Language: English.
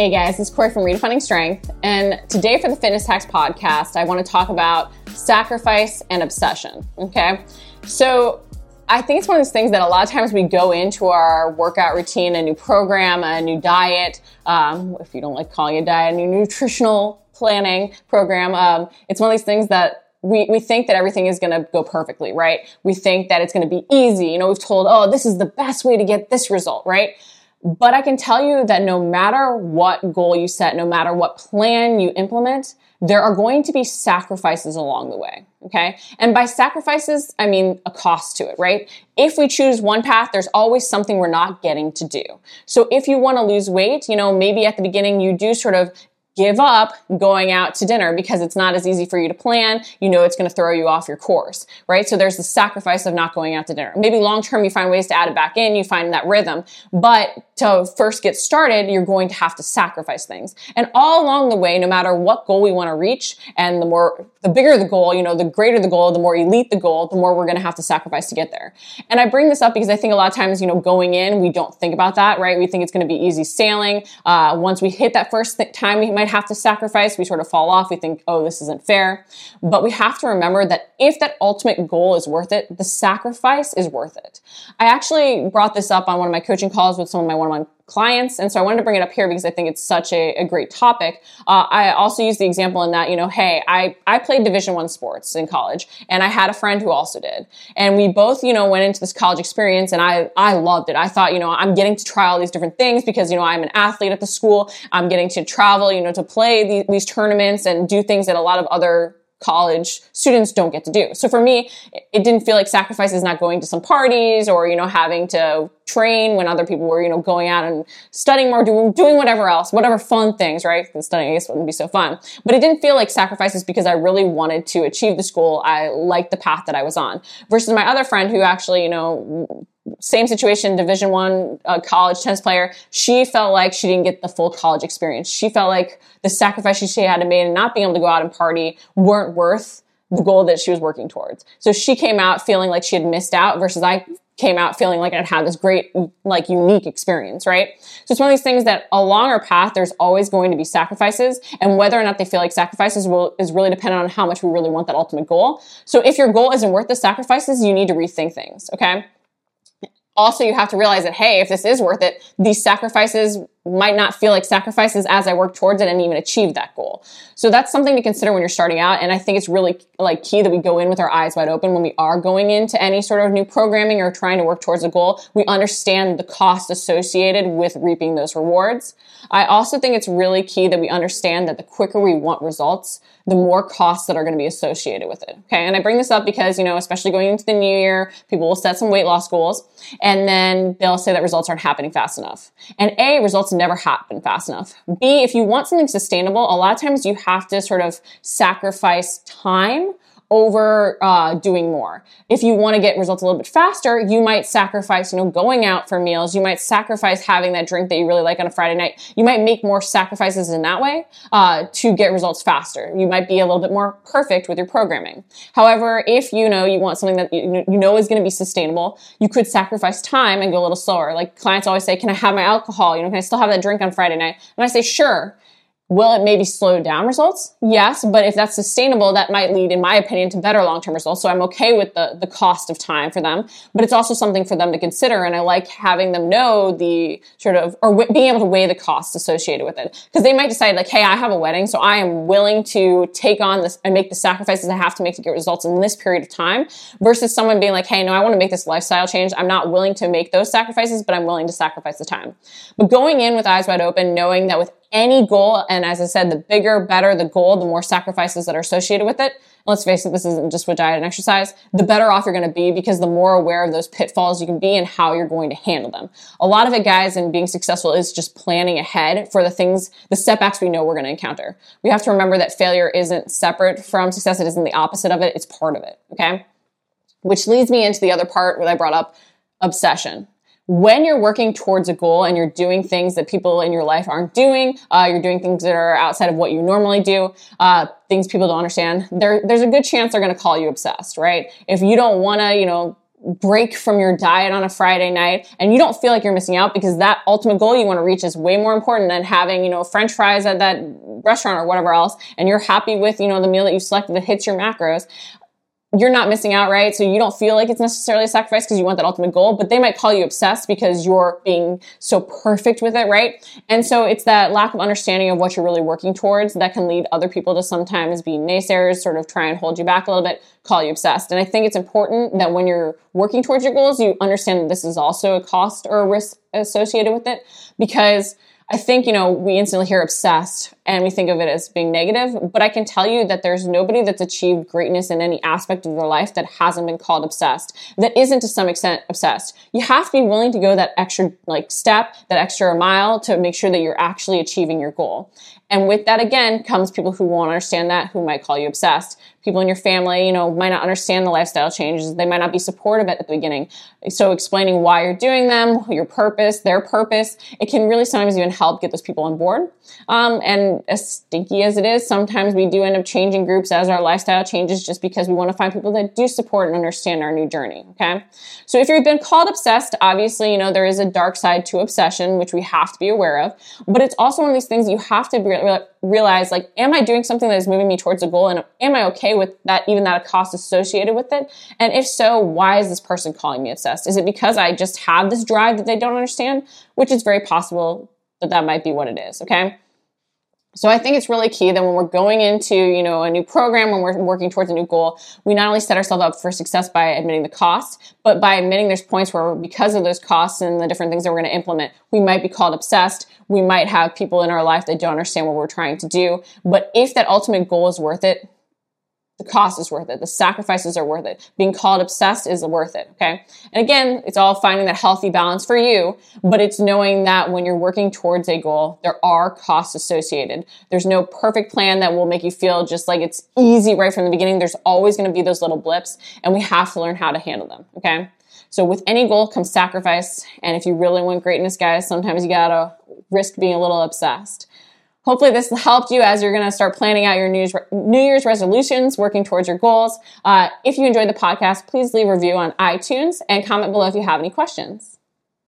Hey guys, this is Cori from Redefining Strength, and today for the Fitness Hacks podcast, I want to talk about sacrifice and obsession. Okay, so I think it's one of those things that a lot of times we go into our workout routine, a new program, a new diet, um, if you don't like calling it a diet, a new nutritional planning program. Um, it's one of these things that we, we think that everything is going to go perfectly, right? We think that it's going to be easy. You know, we've told, oh, this is the best way to get this result, right? But I can tell you that no matter what goal you set, no matter what plan you implement, there are going to be sacrifices along the way. Okay. And by sacrifices, I mean a cost to it, right? If we choose one path, there's always something we're not getting to do. So if you want to lose weight, you know, maybe at the beginning you do sort of give up going out to dinner because it's not as easy for you to plan. You know it's going to throw you off your course, right? So there's the sacrifice of not going out to dinner. Maybe long term you find ways to add it back in, you find that rhythm. But to first get started, you're going to have to sacrifice things. And all along the way, no matter what goal we want to reach, and the more, the bigger the goal, you know, the greater the goal, the more elite the goal, the more we're going to have to sacrifice to get there. And I bring this up because I think a lot of times, you know, going in, we don't think about that, right? We think it's going to be easy sailing. Uh, once we hit that first th- time, we might have to sacrifice. We sort of fall off. We think, oh, this isn't fair. But we have to remember that if that ultimate goal is worth it, the sacrifice is worth it. I actually brought this up on one of my coaching calls with some of my one-on-one clients. And so I wanted to bring it up here because I think it's such a, a great topic. Uh, I also use the example in that, you know, hey, I, I played division one sports in college and I had a friend who also did. And we both, you know, went into this college experience and I, I loved it. I thought, you know, I'm getting to try all these different things because, you know, I'm an athlete at the school. I'm getting to travel, you know, to play these, these tournaments and do things that a lot of other college students don't get to do. So for me, it didn't feel like sacrifice is not going to some parties or, you know, having to train when other people were, you know, going out and studying more, doing, doing whatever else, whatever fun things, right? Because studying, I guess, wouldn't be so fun. But it didn't feel like sacrifices because I really wanted to achieve the school. I liked the path that I was on versus my other friend who actually, you know, same situation, Division One uh, college tennis player. She felt like she didn't get the full college experience. She felt like the sacrifices she had to make and not being able to go out and party weren't worth the goal that she was working towards. So she came out feeling like she had missed out versus I came out feeling like I'd had this great, like unique experience, right? So it's one of these things that along our path, there's always going to be sacrifices and whether or not they feel like sacrifices will, is really dependent on how much we really want that ultimate goal. So if your goal isn't worth the sacrifices, you need to rethink things, okay? also you have to realize that hey if this is worth it these sacrifices might not feel like sacrifices as i work towards it and even achieve that goal so that's something to consider when you're starting out and i think it's really like key that we go in with our eyes wide open when we are going into any sort of new programming or trying to work towards a goal we understand the cost associated with reaping those rewards i also think it's really key that we understand that the quicker we want results the more costs that are going to be associated with it. Okay. And I bring this up because, you know, especially going into the new year, people will set some weight loss goals and then they'll say that results aren't happening fast enough. And A, results never happen fast enough. B, if you want something sustainable, a lot of times you have to sort of sacrifice time over uh, doing more. If you want to get results a little bit faster, you might sacrifice, you know, going out for meals. You might sacrifice having that drink that you really like on a Friday night. You might make more sacrifices in that way uh, to get results faster. You might be a little bit more perfect with your programming. However, if you know you want something that you, know is going to be sustainable, you could sacrifice time and go a little slower. Like clients always say, "Can I have my alcohol? You know, can I still have that drink on Friday night?" And I say, "Sure." Will it maybe slow down results? Yes, but if that's sustainable, that might lead, in my opinion, to better long-term results. So I'm okay with the, the cost of time for them, but it's also something for them to consider. And I like having them know the sort of, or w- being able to weigh the costs associated with it. Because they might decide like, hey, I have a wedding, so I am willing to take on this and make the sacrifices I have to make to get results in this period of time versus someone being like, hey, no, I want to make this lifestyle change. I'm not willing to make those sacrifices, but I'm willing to sacrifice the time. But going in with eyes wide open, knowing that with any goal. And as I said, the bigger, better the goal, the more sacrifices that are associated with it. let's face it, this isn't just with diet and exercise. The better off you're going to be because the more aware of those pitfalls you can be and how you're going to handle them. A lot of it, guys, in being successful is just planning ahead for the things, the setbacks we know we're going to encounter. We have to remember that failure isn't separate from success. It isn't the opposite of it. It's part of it. Okay. Which leads me into the other part where I brought up obsession when you're working towards a goal and you're doing things that people in your life aren't doing, uh, you're doing things that are outside of what you normally do, uh, things people don't understand, there, there's a good chance they're going to call you obsessed, right? If you don't want to, you know, break from your diet on a Friday night and you don't feel like you're missing out because that ultimate goal you want to reach is way more important than having, you know, french fries at that restaurant or whatever else and you're happy with, you know, the meal that you selected that hits your macros you're not missing out, right? So you don't feel like it's necessarily a sacrifice because you want that ultimate goal, but they might call you obsessed because you're being so perfect with it, right? And so it's that lack of understanding of what you're really working towards that can lead other people to sometimes be naysayers, sort of try and hold you back a little bit, call you obsessed. And I think it's important that when you're working towards your goals, you understand that this is also a cost or a risk associated with it because I think, you know, we instantly hear obsessed and we think of it as being negative, but I can tell you that there's nobody that's achieved greatness in any aspect of their life that hasn't been called obsessed, that isn't to some extent obsessed. You have to be willing to go that extra like step, that extra mile to make sure that you're actually achieving your goal. And with that again comes people who won't understand that, who might call you obsessed people in your family, you know, might not understand the lifestyle changes. They might not be supportive at the beginning. So explaining why you're doing them, your purpose, their purpose, it can really sometimes even help get those people on board. Um, and as stinky as it is, sometimes we do end up changing groups as our lifestyle changes just because we want to find people that do support and understand our new journey. Okay. So if you've been called obsessed, obviously, you know, there is a dark side to obsession, which we have to be aware of, but it's also one of these things you have to re- realize, like, am I doing something that is moving me towards a goal and am I okay with that, even that cost associated with it? And if so, why is this person calling me obsessed? Is it because I just have this drive that they don't understand? Which is very possible that that might be what it is, okay? So I think it's really key that when we're going into, you know, a new program, when we're working towards a new goal, we not only set ourselves up for success by admitting the cost, but by admitting there's points where because of those costs and the different things that we're going to implement, we might be called obsessed. We might have people in our life that don't understand what we're trying to do. But if that ultimate goal is worth it, the cost is worth it. The sacrifices are worth it. Being called obsessed is worth it. Okay. And again, it's all finding that healthy balance for you, but it's knowing that when you're working towards a goal, there are costs associated. There's no perfect plan that will make you feel just like it's easy right from the beginning. There's always going to be those little blips and we have to learn how to handle them. Okay. So with any goal comes sacrifice. And if you really want greatness, guys, sometimes you gotta risk being a little obsessed. Hopefully, this helped you as you're going to start planning out your New Year's, New Year's resolutions, working towards your goals. Uh, if you enjoyed the podcast, please leave a review on iTunes and comment below if you have any questions.